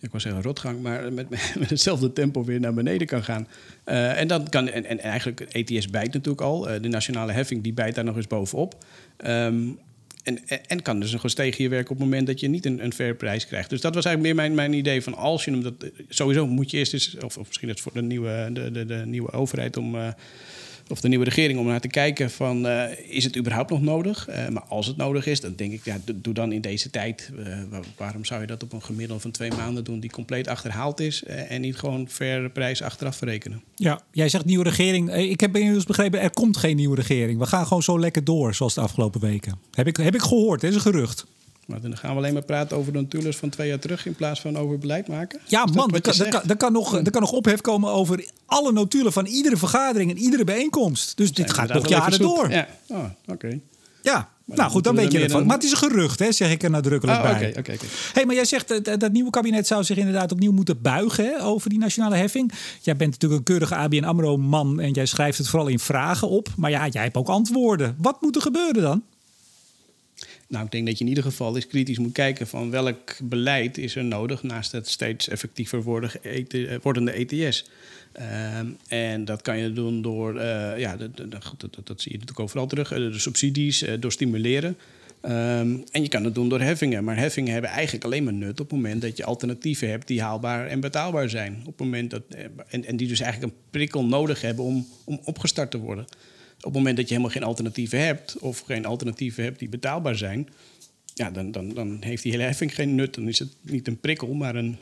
ik wou zeggen rotgang, maar met, met hetzelfde tempo weer naar beneden kan gaan. Uh, en dan kan, en, en eigenlijk, ETS bijt natuurlijk al. Uh, de nationale heffing die bijt daar nog eens bovenop. Um, en, en kan dus een gestegen werken op het moment dat je niet een, een fair prijs krijgt. Dus dat was eigenlijk meer mijn, mijn idee van als je hem dat. Sowieso moet je eerst eens, of, of misschien het voor de nieuwe, de, de, de nieuwe overheid om. Uh, of de nieuwe regering om naar te kijken van uh, is het überhaupt nog nodig? Uh, maar als het nodig is, dan denk ik, ja, doe dan in deze tijd. Uh, waarom zou je dat op een gemiddelde van twee maanden doen die compleet achterhaald is en niet gewoon verre prijs achteraf verrekenen? Ja, jij zegt nieuwe regering. Ik heb inmiddels begrepen, er komt geen nieuwe regering. We gaan gewoon zo lekker door zoals de afgelopen weken. Heb ik, heb ik gehoord, dat is een gerucht. Maar dan gaan we alleen maar praten over de natuurlijk van twee jaar terug in plaats van over beleid maken. Ja, man, er kan, kan, kan, nog, er kan nog ophef komen over alle notulen van iedere vergadering en iedere bijeenkomst. Dus dit gaat nog jaren door. Ja, oh, oké. Ja, nou goed, dan weet je ervan. Maar het is een gerucht, hè, zeg ik er nadrukkelijk oh, bij. Oké, oké. Hey, maar jij zegt dat dat nieuwe kabinet zou zich inderdaad opnieuw moeten buigen hè, over die nationale heffing. Jij bent natuurlijk een keurige ABN AMRO-man en jij schrijft het vooral in vragen op. Maar ja, jij hebt ook antwoorden. Wat moet er gebeuren dan? Nou, ik denk dat je in ieder geval eens kritisch moet kijken van welk beleid is er nodig naast het steeds effectiever wordende ETS. Ehm, en dat kan je doen door, uh, ja, dat, dat, dat, zie je natuurlijk overal terug, uh, de subsidies, door stimuleren. Um, en je kan het doen door heffingen. Maar heffingen hebben eigenlijk alleen maar nut op het moment dat je alternatieven hebt die haalbaar en betaalbaar zijn. Op het moment dat, en, en die dus eigenlijk een prikkel nodig hebben om, om opgestart te worden. Op het moment dat je helemaal geen alternatieven hebt, of geen alternatieven hebt die betaalbaar zijn, ja, dan, dan, dan heeft die hele heffing geen nut. Dan is het niet een prikkel, maar een.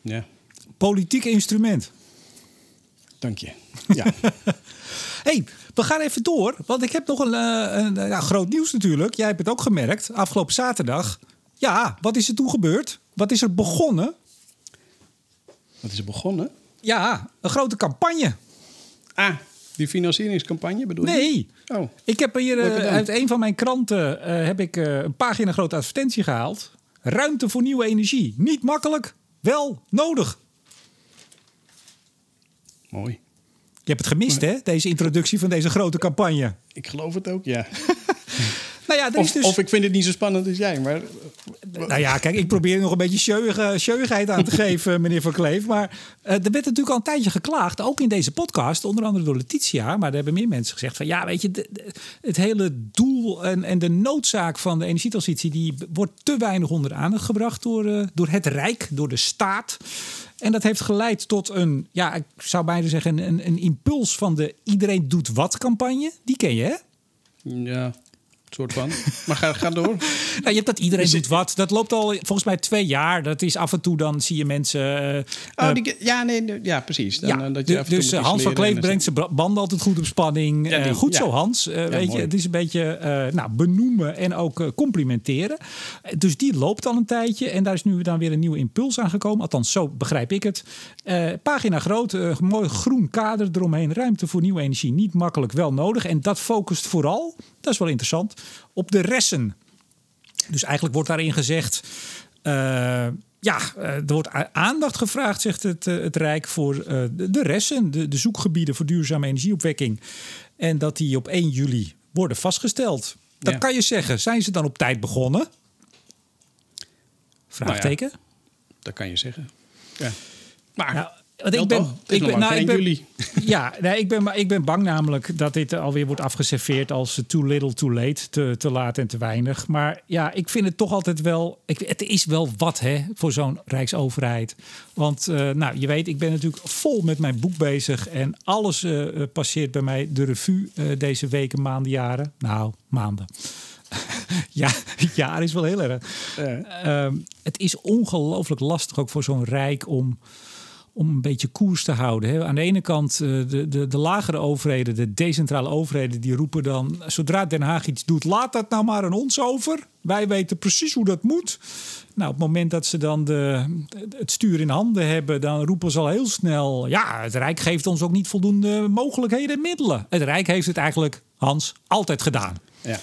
Ja. Politiek instrument. Dank je. Ja. hey, we gaan even door. Want ik heb nog een, uh, een ja, groot nieuws natuurlijk. Jij hebt het ook gemerkt. Afgelopen zaterdag. Ja, wat is er toen gebeurd? Wat is er begonnen? Wat is er begonnen? Ja, een grote campagne. Ah, die financieringscampagne bedoel je? Nee. Oh. Ik heb hier uh, uit een van mijn kranten uh, heb ik, uh, een pagina grote advertentie gehaald. Ruimte voor nieuwe energie. Niet makkelijk, wel nodig. Mooi. Je hebt het gemist, hè? Deze introductie van deze grote campagne. Ik geloof het ook, ja. nou ja, of, dus... of ik vind het niet zo spannend als jij, maar... Nou ja, kijk, ik probeer nog een beetje sjeuigheid aan te geven, meneer Van Kleef. Maar uh, er werd natuurlijk al een tijdje geklaagd, ook in deze podcast, onder andere door Letitia. Maar er hebben meer mensen gezegd van, ja, weet je, het hele doel en, en de noodzaak van de energietransitie... die wordt te weinig onder de aandacht gebracht door, uh, door het Rijk, door de staat. En dat heeft geleid tot een, ja, ik zou bijna zeggen, een, een impuls van de iedereen doet wat campagne. Die ken je, hè? Ja, soort van. Maar ga, ga door. nou, je hebt dat iedereen doet wat. Dat loopt al volgens mij twee jaar. Dat is af en toe dan zie je mensen. Uh, oh, die, ja, nee, ja, precies. Dan, ja, dat je dus Hans van Kleef brengt zijn banden altijd goed op spanning. Ja, die, goed zo, Hans. Uh, weet mooi. je, het is een beetje uh, nou, benoemen en ook complimenteren. Dus die loopt al een tijdje. En daar is nu dan weer een nieuwe impuls aan gekomen. Althans, zo begrijp ik het. pagina groot, mooi groen kader eromheen. Ruimte voor nieuwe energie. Niet makkelijk, wel nodig. En dat focust vooral, dat is wel interessant op de ressen. Dus eigenlijk wordt daarin gezegd. Uh, ja, uh, er wordt aandacht gevraagd, zegt het, uh, het Rijk, voor de ressen, de, de, zoekgebieden voor duurzame energieopwekking. En dat die op 1 juli worden vastgesteld. Dat ja. kan je zeggen. Zijn ze dan op tijd begonnen? Vraagteken? Nou ja, dat kan je zeggen. Ja. Maar nou, want ik ben, ik ben, nou, ik ben, ja, nee, ik, ben, ik ben bang namelijk dat dit alweer wordt afgeserveerd als too little, too late, te, te laat en te weinig. Maar ja, ik vind het toch altijd wel, ik, het is wel wat hè, voor zo'n rijksoverheid. Want uh, nou, je weet, ik ben natuurlijk vol met mijn boek bezig en alles uh, passeert bij mij de revue uh, deze weken, maanden, jaren. Nou, maanden. ja, het jaar is wel heel erg. Uh, het is ongelooflijk lastig ook voor zo'n rijk om om een beetje koers te houden. Hè. Aan de ene kant uh, de, de, de lagere overheden, de decentrale overheden, die roepen dan: zodra Den Haag iets doet, laat dat nou maar aan ons over. Wij weten precies hoe dat moet. Nou, op het moment dat ze dan de, het stuur in handen hebben, dan roepen ze al heel snel: ja, het Rijk geeft ons ook niet voldoende mogelijkheden en middelen. Het Rijk heeft het eigenlijk, Hans, altijd gedaan. Ja.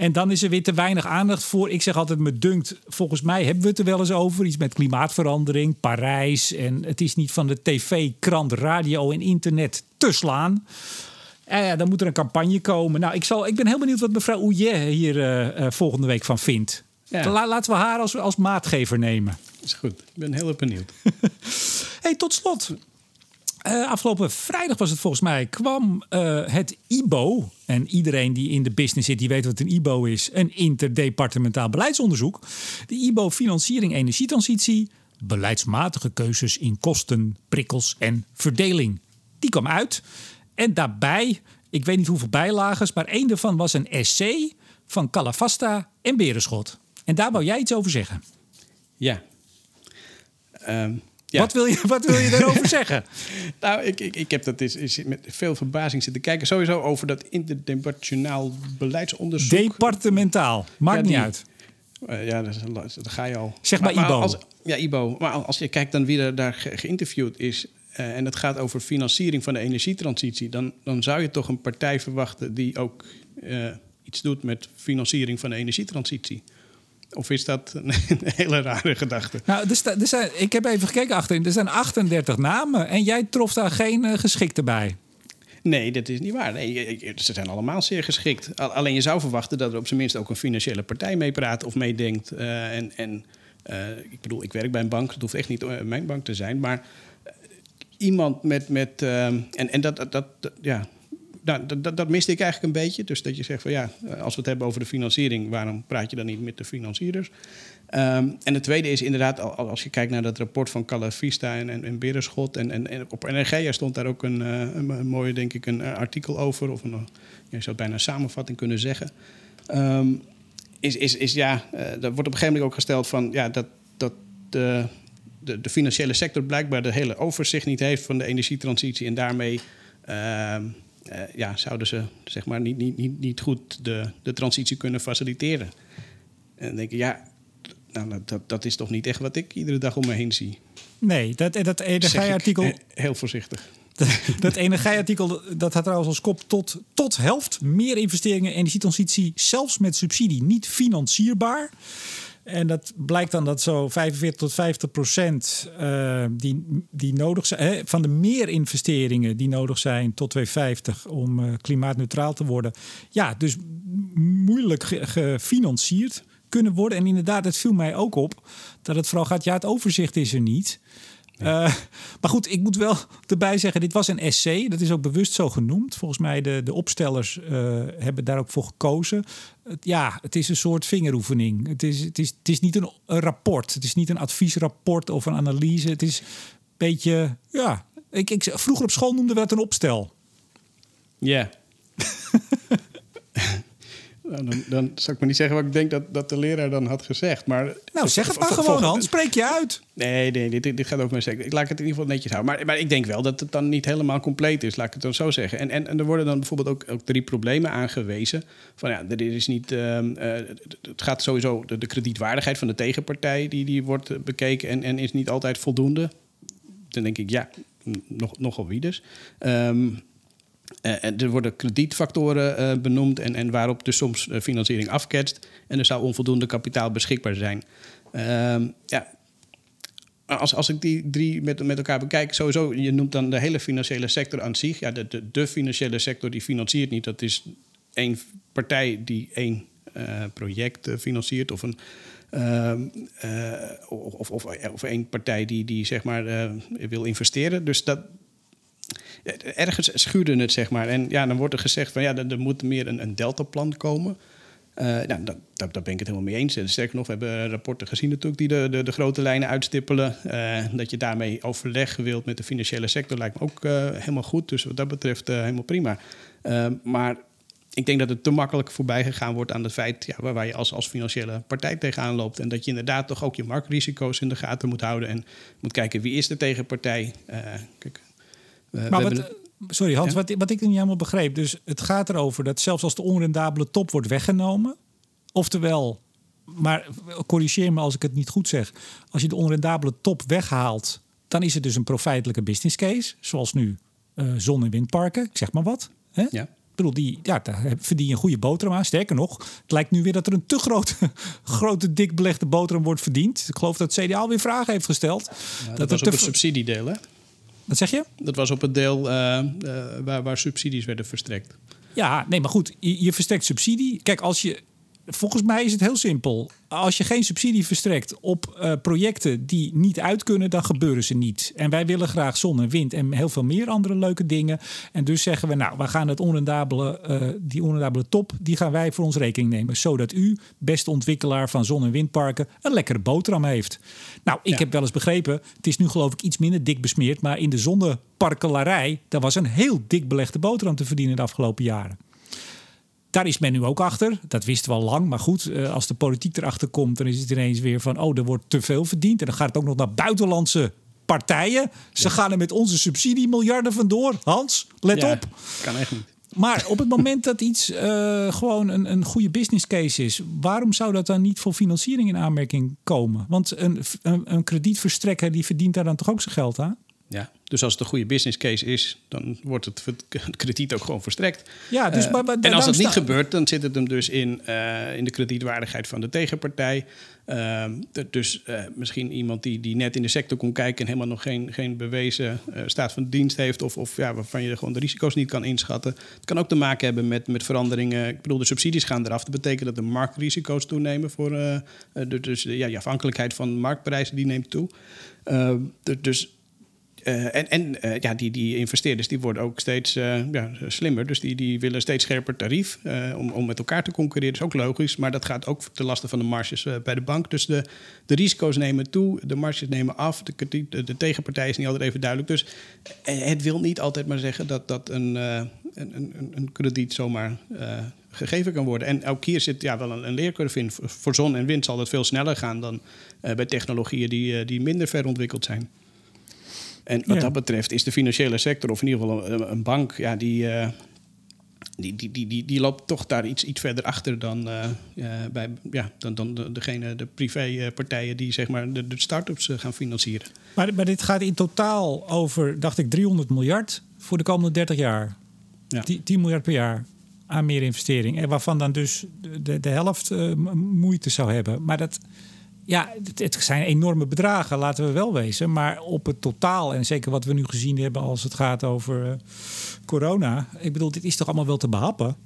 En dan is er weer te weinig aandacht voor. Ik zeg altijd, me dunkt, volgens mij hebben we het er wel eens over. Iets met klimaatverandering, Parijs. En het is niet van de tv, krant, radio en internet te slaan. En ja, dan moet er een campagne komen. Nou, ik, zal, ik ben heel benieuwd wat mevrouw Ouillet hier uh, uh, volgende week van vindt. Ja. La, laten we haar als, als maatgever nemen. Is goed. Ik ben heel benieuwd. hey, tot slot. Uh, afgelopen vrijdag was het volgens mij, kwam uh, het IBO. En iedereen die in de business zit, die weet wat een IBO is. Een interdepartementaal beleidsonderzoek. De IBO Financiering Energietransitie. Beleidsmatige keuzes in kosten, prikkels en verdeling. Die kwam uit. En daarbij, ik weet niet hoeveel bijlagers, maar één daarvan was een essay van Calafasta en Berenschot. En daar wou jij iets over zeggen. Ja. Um, ja. Wat, wil je, wat wil je daarover zeggen? nou, ik, ik, ik heb dat is, is met veel verbazing zitten kijken. Sowieso over dat interdepartementaal beleidsonderzoek. Departementaal, maakt ja, die, niet uit. Uh, ja, dat, dat, ga je al. Zeg maar, maar IBO. Als, ja, IBO. Maar als je kijkt dan wie er daar ge, geïnterviewd is... Uh, en het gaat over financiering van de energietransitie... dan, dan zou je toch een partij verwachten die ook uh, iets doet met financiering van de energietransitie. Of is dat een, hele rare gedachte? Nou, er er zijn, ik heb even gekeken achterin. Er zijn 38 namen en jij trof daar geen uh, geschikte bij. Nee, dat is niet waar. Nee, ze zijn allemaal zeer geschikt. Alleen je zou verwachten dat er op zijn minst ook een financiële partij meepraat of meedenkt. Uh, en en uh, ik bedoel, ik werk bij een bank. Het hoeft echt niet mijn bank te zijn. Maar iemand met. met en en dat, dat, dat, ja, nou, dat, dat, miste ik eigenlijk een beetje. Dus dat je zegt van ja, als we het hebben over de financiering, waarom praat je dan niet met de financierders? Um, en het tweede is inderdaad, als je kijkt naar dat rapport van Calavista en, en, en Berenschot. En, en, en op stond daar ook een, een, een mooie, denk ik, een artikel over. Of een, je zou bijna een samenvatting kunnen zeggen. Um, is, is, is ja, uh, wordt op een gegeven moment ook gesteld van ja, dat, dat de, de, financiële sector blijkbaar de hele overzicht niet heeft van de energietransitie. En daarmee. Uh, ja, zouden ze zeg maar, niet, niet, niet, niet goed de, de transitie kunnen faciliteren. En dan denk ik, ja, nou, dat, dat is toch niet echt wat ik iedere dag om me heen zie. Nee, dat, dat energieartikel... Heel voorzichtig. Dat, energieartikel dat had trouwens als kop tot, tot helft meer investeringen in energietransitie, zelfs met subsidie, niet financierbaar. En dat blijkt dan dat zo 45 tot 50 procent uh, die, die nodig zijn, hè, van de meerinvesteringen die nodig zijn tot 2050 om uh, klimaatneutraal te worden, ja, dus moeilijk gefinancierd kunnen worden. En inderdaad, het viel mij ook op dat het vooral gaat, ja, het overzicht is er niet. Uh, maar goed, ik moet wel erbij zeggen, dit was een essay. Dat is ook bewust zo genoemd. Volgens mij de, de opstellers uh, hebben daar ook voor gekozen. ja, het is een soort vingeroefening. Het is, het is, het is niet een, een, rapport. Het is niet een adviesrapport of een analyse. Het is een beetje, ja... Ik, ik, vroeger op school noemden we het een opstel. Ja. Nou, dan, dan zou ik maar niet zeggen wat ik denk dat, dat de leraar dan had gezegd. Maar, nou, zeg het maar gewoon, Hans. Spreek je uit. Nee, nee dit, dit gaat over mijn sector. Ik laat het in ieder geval netjes houden. Maar, maar ik denk wel dat het dan niet helemaal compleet is, laat ik het dan zo zeggen. En, en, en er worden dan bijvoorbeeld ook, ook drie problemen aangewezen. Van ja, er is niet... Uh, uh, het gaat sowieso... De, de, kredietwaardigheid van de tegenpartij, die, die wordt bekeken en, en is niet altijd voldoende. Dan denk ik, ja, nog, nogal wie dus. Um, uh, er worden kredietfactoren uh, benoemd en, en waarop dus soms uh, financiering afketst. En er zou onvoldoende kapitaal beschikbaar zijn. Ehm, ja, als, als ik die drie met, met elkaar bekijk, sowieso, je noemt dan de hele financiële sector aan zich. Ja, de, de, de financiële sector die financiert niet. Dat is één partij die één project financiert of een. Ehm, of, of, of, één partij die, die zeg maar wil investeren. Dus dat, ergens schuurde het, zeg maar. En ja, dan wordt er gezegd van ja, er, moet meer een, een deltaplan komen. Uh, nou, dat, daar ben ik het helemaal mee eens. Sterker nog, we hebben rapporten gezien natuurlijk die de, de, de grote lijnen uitstippelen. Dat je daarmee overleg wilt met de financiële sector lijkt me ook helemaal goed. Dus wat dat betreft helemaal prima. maar ik denk dat het te makkelijk voorbij gegaan wordt aan het feit ja, waar, waar je als, als financiële partij tegenaan loopt. En dat je inderdaad toch ook je marktrisico's in de gaten moet houden. En moet kijken wie is de tegenpartij. Kijk, maar wat, sorry Hans, wat, wat ik niet helemaal begreep. Dus het gaat erover dat zelfs als de onrendabele top wordt weggenomen. Oftewel, maar corrigeer me als ik het niet goed zeg. Als je de onrendabele top weghaalt, dan is het dus een profijtelijke business case. Zoals nu uh, zon- en windparken, ik zeg maar wat. Hè? Ja bedoel, die, ja, daar verdien je een goede boterham aan. Sterker nog, het lijkt nu weer dat er een te grote, grote dik belegde boterham wordt verdiend. Ik geloof dat CDA alweer vragen heeft gesteld. dat, dat was het subsidiedeel, hè? Wat zeg je? Dat was op het deel uh, uh, waar, waar subsidies werden verstrekt. Ja, nee, maar goed, je, je verstrekt subsidie. Kijk, als je volgens mij is het heel simpel. Als je geen subsidie verstrekt op uh, projecten die niet uit kunnen, dan gebeuren ze niet. En wij willen graag zon en wind en heel veel meer andere leuke dingen. En dus zeggen we, nou, we gaan het onrendabele, uh, die onrendabele top, die gaan wij voor ons rekening nemen. Zodat u, beste ontwikkelaar van zon- en windparken, een lekkere boterham heeft. Nou, ik ja. heb wel eens begrepen, het is nu geloof ik iets minder dik besmeerd, maar in de zonneparkelarij, daar was een heel dik belegde boterham te verdienen de afgelopen jaren. Daar is men nu ook achter. Dat wisten we al lang. Maar goed, eh, als de politiek erachter komt, dan is het ineens weer van: oh, er wordt te veel verdiend. En dan gaat het ook nog naar buitenlandse partijen. Ze ja. gaan er met onze subsidiemiljarden vandoor. Hans, let ja, op. Kan echt niet. Maar op het moment dat iets uh, gewoon een, een goede business case is, waarom zou dat dan niet voor financiering in aanmerking komen? Want een, een, een kredietverstrekker die verdient daar dan toch ook zijn geld aan? Ja, dus als het een goede business case is, dan wordt het, het krediet ook gewoon verstrekt. Ja, dus, uh, maar, maar, en als dat niet gebeurt, dan zit het hem dus in, uh, in de kredietwaardigheid van de tegenpartij. Uh, dus misschien iemand die, die net in de sector kon kijken en helemaal nog geen, geen bewezen staat van dienst heeft, of, of ja, waarvan je gewoon de risico's niet kan inschatten. Het kan ook te maken hebben met, met veranderingen. Ik bedoel, de subsidies gaan eraf. Dat betekent dat de marktrisico's toenemen. Voor, dus ja, je afhankelijkheid van marktprijzen die neemt toe. dus uh, en en uh, ja, die, die investeerders die worden ook steeds uh, ja, slimmer. Dus die, die willen steeds scherper tarief om, om met elkaar te concurreren. Dat is ook logisch, maar dat gaat ook ten laste van de marges bij de bank. Dus de, de risico's nemen toe, de marges nemen af. De, de, de tegenpartij is niet altijd even duidelijk. Dus het wil niet altijd maar zeggen dat, dat een, een, een, een krediet zomaar gegeven kan worden. En ook hier zit ja, wel een, een leercurve in. Voor zon en wind zal dat veel sneller gaan dan bij technologieën die, die minder ver ontwikkeld zijn. En wat ja. dat betreft is de financiële sector, of in ieder geval een, een bank, ja, die, uh, die, die, die, die, die, loopt toch daar iets, iets verder achter dan, uh, uh, bij, ja, dan, dan de, degene, de privépartijen die zeg maar, de, de start-ups gaan financieren. Maar, maar dit gaat in totaal over, dacht ik, 300 miljard voor de komende 30 jaar. Ja. 10, 10 miljard per jaar aan meer investering. En waarvan dan dus de, de helft moeite zou hebben. Maar dat ja, het, het, zijn enorme bedragen, laten we wel wezen. Maar op het totaal, en zeker wat we nu gezien hebben als het gaat over uh, corona. Ik bedoel, dit is toch allemaal wel te behappen?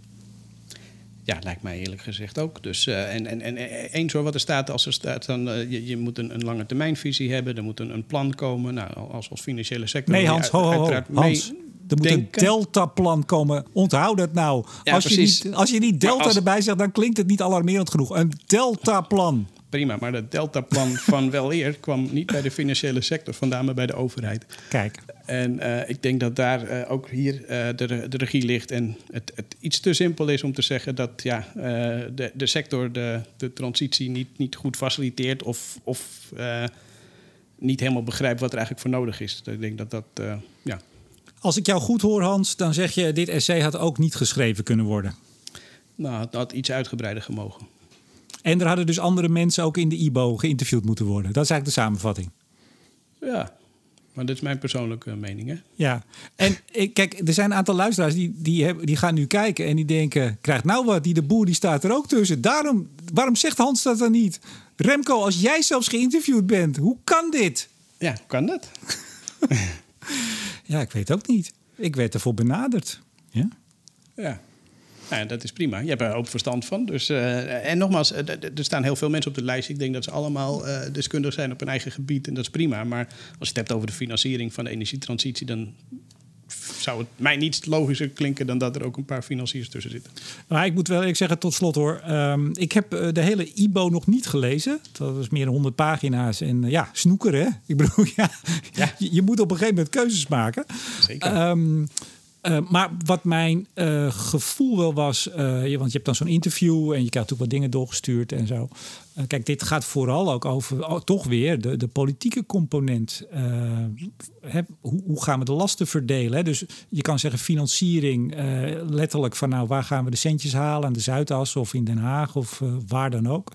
Ja, lijkt mij eerlijk gezegd ook. Dus, uh, en, en, en eens hoor, wat er staat, als er staat, dan uh, je, je moet een, een lange termijnvisie hebben. Er moet een, een plan komen. Nou, als, als financiële sector. Nee, Hans, ho, ho, ho. Hans. Er moet denken. een deltaplan komen. Onthoud dat nou. Ja, als, je niet, als je niet delta als... erbij zegt, dan klinkt het niet alarmerend genoeg. Een deltaplan prima. Maar dat deltaplan van wel eer kwam niet bij de financiële sector, vandaan maar bij de overheid. Kijk. En uh, ik denk dat daar uh, ook hier uh, de, de, regie ligt. En het, het, iets te simpel is om te zeggen dat ja, de, de sector de, de transitie niet, niet goed faciliteert of, of niet helemaal begrijpt wat er eigenlijk voor nodig is. Dus ik denk dat dat, ja. Als ik jou goed hoor, Hans, dan zeg je: dit essay had ook niet geschreven kunnen worden. Nou, het had iets uitgebreider gemogen. En er hadden dus andere mensen ook in de IBO geïnterviewd moeten worden. Dat is eigenlijk de samenvatting. Ja, maar dat is mijn persoonlijke mening, hè? Ja, en kijk, er zijn een aantal luisteraars die, die, hebben, die gaan nu kijken en die denken... krijgt nou wat, die de boer die staat er ook tussen. Daarom, waarom zegt Hans dat dan niet? Remco, als jij zelfs geïnterviewd bent, hoe kan dit? Ja, hoe kan dat? ja, ik weet ook niet. Ik werd ervoor benaderd. Ja. Ja, nou, dat is prima. Je hebt er ook verstand van. Dus, uh, en nogmaals, er staan heel veel mensen op de lijst. Ik denk dat ze allemaal uh, deskundig zijn op hun eigen gebied. En dat is prima. Maar als je het hebt over de financiering van de energietransitie... dan zou het mij niet logischer klinken dan dat er ook een paar financiers tussen zitten. Maar ik moet wel ik zeggen tot slot hoor. Um, ik heb de hele IBO nog niet gelezen. Dat was meer dan 100 pagina's. En uh, ja, snoeker hè. Ik bedoel, ja, ja. Je, je, moet op een gegeven moment keuzes maken. Zeker. Um, Uh, maar wat mijn uh, gevoel wel was, uh, want je hebt dan zo'n interview en je krijgt natuurlijk wat dingen doorgestuurd en zo. Kijk, dit gaat vooral ook over oh, toch weer de, de politieke component. Hè, hoe, hoe, gaan we de lasten verdelen? Hè? Dus je kan zeggen financiering, letterlijk van nou waar gaan we de centjes halen aan de Zuidas of in Den Haag of waar dan ook.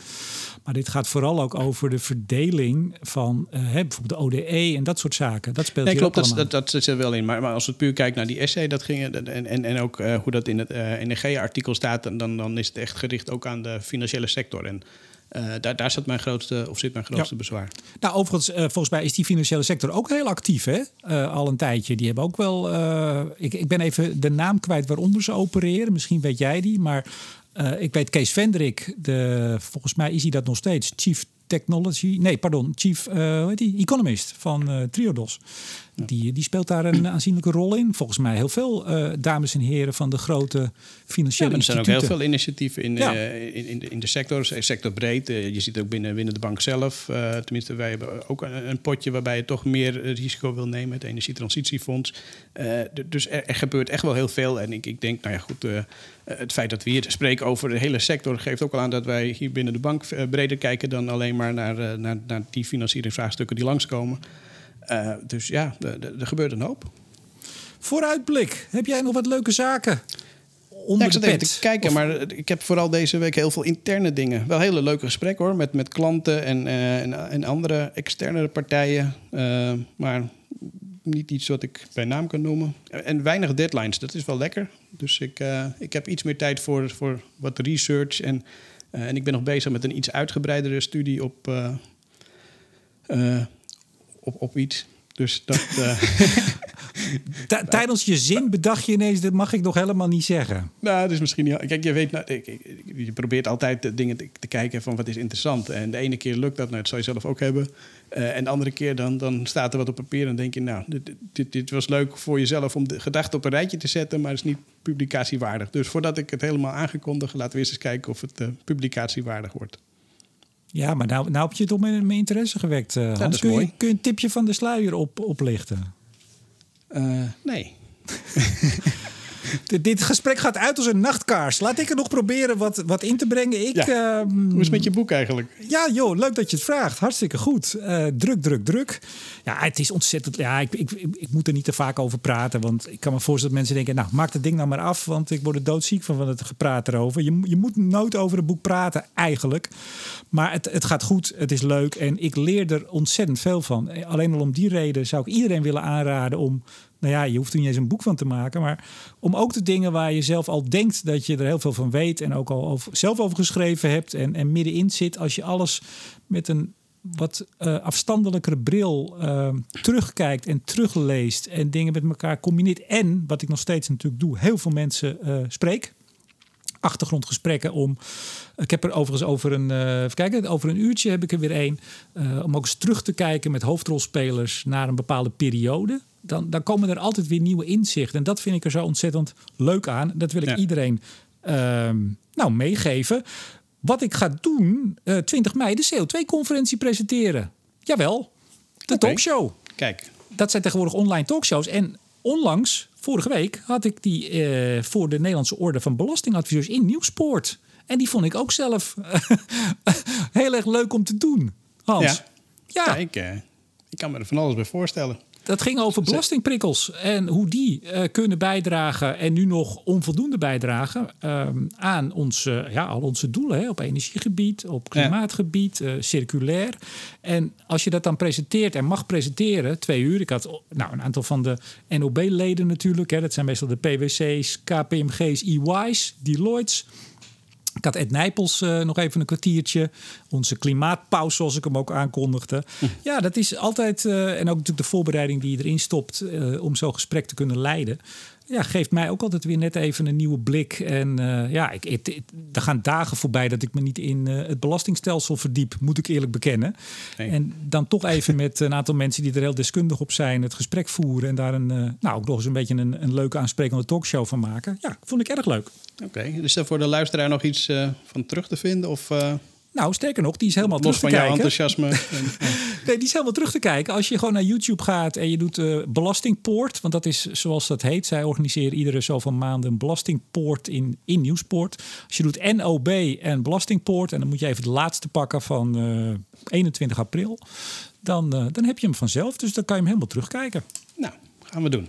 Maar dit gaat vooral ook over de verdeling van hè, bijvoorbeeld de ODE en dat soort zaken. Dat speelt nee, klopt, dat, dat, dat zit er wel in. Maar, maar als we puur kijken naar die essay, dat ging, en, en, en ook hoe dat in het NRG-artikel staat, dan, dan is het echt gericht ook aan de financiële sector. En uh, daar, daar zit mijn grootste, of zit mijn grootste Ja. bezwaar. Nou, overigens, volgens mij is die financiële sector ook heel actief, hè? al een tijdje. Die hebben ook wel. ik, ik ben even de naam kwijt waaronder ze opereren. Misschien weet jij die, maar ik weet Kees Vendrik, de, volgens mij is hij dat nog steeds, Chief Technology. Nee, pardon, Chief hoe heet die? Economist van Triodos. Die, die speelt daar een aanzienlijke rol in. Volgens mij heel veel uh, dames en heren van de grote financiële ja, er zijn ook heel veel initiatieven in, Ja. in, in, de, in de sector, sector breed. je ziet ook binnen, binnen de bank zelf. tenminste, wij hebben ook een, een, potje waarbij je toch meer risico wil nemen. Het Energietransitiefonds. dus er, er, gebeurt echt wel heel veel. En ik, ik denk, nou ja, goed het feit dat we hier spreken over de hele sector geeft ook al aan dat wij hier binnen de bank breder kijken dan alleen maar naar, naar, naar die financieringsvraagstukken die langskomen. Uh, dus ja, er gebeurt een hoop. Vooruitblik. Heb jij nog wat leuke zaken? Onder ja, ik zat even pet? te kijken, Of- maar ik heb vooral deze week heel veel interne dingen. Wel hele leuke gesprekken hoor, met, met klanten en, uh, en, en, andere externe partijen. Uh, maar niet iets wat ik bij naam kan noemen. En weinig deadlines, dat is wel lekker. Dus ik, uh, ik heb iets meer tijd voor, voor wat research. En, en ik ben nog bezig met een iets uitgebreidere studie op, op, op iets. Dus dat. Tijdens je zin bedacht je ineens, dat mag ik nog helemaal niet zeggen. Nou, dat is misschien niet. Kijk, je weet, nou, je probeert altijd dingen te, te, kijken van wat is interessant. En de ene keer lukt dat, nou, dat zou je zelf ook hebben. Uh, en de andere keer dan, dan staat er wat op papier en denk je, nou, dit, dit, dit, was leuk voor jezelf om de gedachten op een rijtje te zetten, maar het is niet publicatiewaardig. Dus voordat ik het helemaal aangekondig, laten we eerst eens kijken of het uh, publicatiewaardig wordt. Ja, maar nou, nou heb je toch mijn, mijn interesse gewekt, uh, Hans. dat is kun, mooi. Je, kun je een tipje van de sluier op, oplichten? Uh, nee. dit, dit gesprek gaat uit als een nachtkaars. Laat ik er nog proberen wat, wat in te brengen. Ik, ja. uh, Hoe is het met je boek eigenlijk? Ja, joh, leuk dat je het vraagt. Hartstikke goed. Uh, druk, druk, druk. Ja, het is ontzettend. Ja, ik, ik, ik, ik, moet er niet te vaak over praten. Want ik kan me voorstellen dat mensen denken: Nou, maak het ding nou maar af. Want ik word er doodziek van, van het gepraat erover. Je, je moet nooit over een boek praten, eigenlijk. Maar het, het gaat goed. Het is leuk. En ik leer er ontzettend veel van. Alleen al om die reden zou ik iedereen willen aanraden om nou ja, je hoeft er niet eens een boek van te maken. Maar om ook de dingen waar je zelf al denkt dat je er heel veel van weet. En ook al over, zelf over geschreven hebt. En, en middenin zit. Als je alles met een wat uh, afstandelijkere bril uh, terugkijkt en terugleest. En dingen met elkaar combineert. En wat ik nog steeds natuurlijk doe, heel veel mensen uh, spreek. Achtergrondgesprekken om. Ik heb er overigens over een, uh, over een uurtje heb ik er weer één. Om ook eens terug te kijken met hoofdrolspelers naar een bepaalde periode. Dan, dan komen er altijd weer nieuwe inzichten. En dat vind ik er zo ontzettend leuk aan. Dat wil ik ja. iedereen uh, nou, meegeven. Wat ik ga doen, uh, 20 mei, de CO2-conferentie presenteren. Jawel, de okay. talkshow. Kijk. Dat zijn tegenwoordig online talkshows. En onlangs, vorige week, had ik die uh, voor de Nederlandse Orde van Belastingadviseurs in Nieuwspoort. En die vond ik ook zelf heel erg leuk om te doen. Hans. Ja. ja. Kijk, uh, ik kan me er van alles bij voorstellen. Dat ging over belastingprikkels en hoe die uh, kunnen bijdragen en nu nog onvoldoende bijdragen uh, aan onze, ja, al onze doelen hè, op energiegebied, op klimaatgebied, uh, circulair. En als je dat dan presenteert en mag presenteren, twee uur. Ik had nou, een aantal van de NOB-leden natuurlijk, hè, dat zijn meestal de PwC's, KPMG's, EY's, Deloitte's. Ik had Ed Nijpels uh, nog even een kwartiertje. Onze klimaatpauze, zoals ik hem ook aankondigde. Hm. Ja, dat is altijd... Uh, en ook natuurlijk de voorbereiding die je erin stopt... Uh, om zo'n gesprek te kunnen leiden. Ja, geeft mij ook altijd weer net even een nieuwe blik. En ja, ik, er gaan dagen voorbij dat ik me niet in het belastingstelsel verdiep. Moet ik eerlijk bekennen. Nee. En dan toch even met een aantal mensen die er heel deskundig op zijn... het gesprek voeren en daar een, nou, ook nog eens een beetje een, een leuke aansprekende talkshow van maken. Ja, vond ik erg leuk. Oké, okay, is er voor de luisteraar nog iets van terug te vinden? Of. Nou, sterker nog, die is helemaal Los terug te van jouw kijken. enthousiasme. Nee, die is helemaal terug te kijken. Als je gewoon naar YouTube gaat en je doet eh, Belastingpoort, want dat is zoals dat heet. Zij organiseren iedere zoveel maanden een Belastingpoort in, in Nieuwspoort. Als je doet NOB en Belastingpoort, en dan moet je even de laatste pakken van eh, 21 april, dan, eh, dan heb je hem vanzelf. Dus dan kan je hem helemaal terugkijken. Nou, gaan we doen.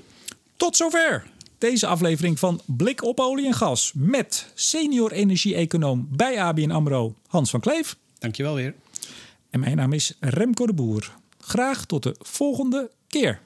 Tot zover deze aflevering van Blik op olie en gas met senior energie-econoom bij ABN AMRO Hans van Kleef. Dankjewel weer. En mijn naam is Remco de Boer. Graag tot de volgende keer.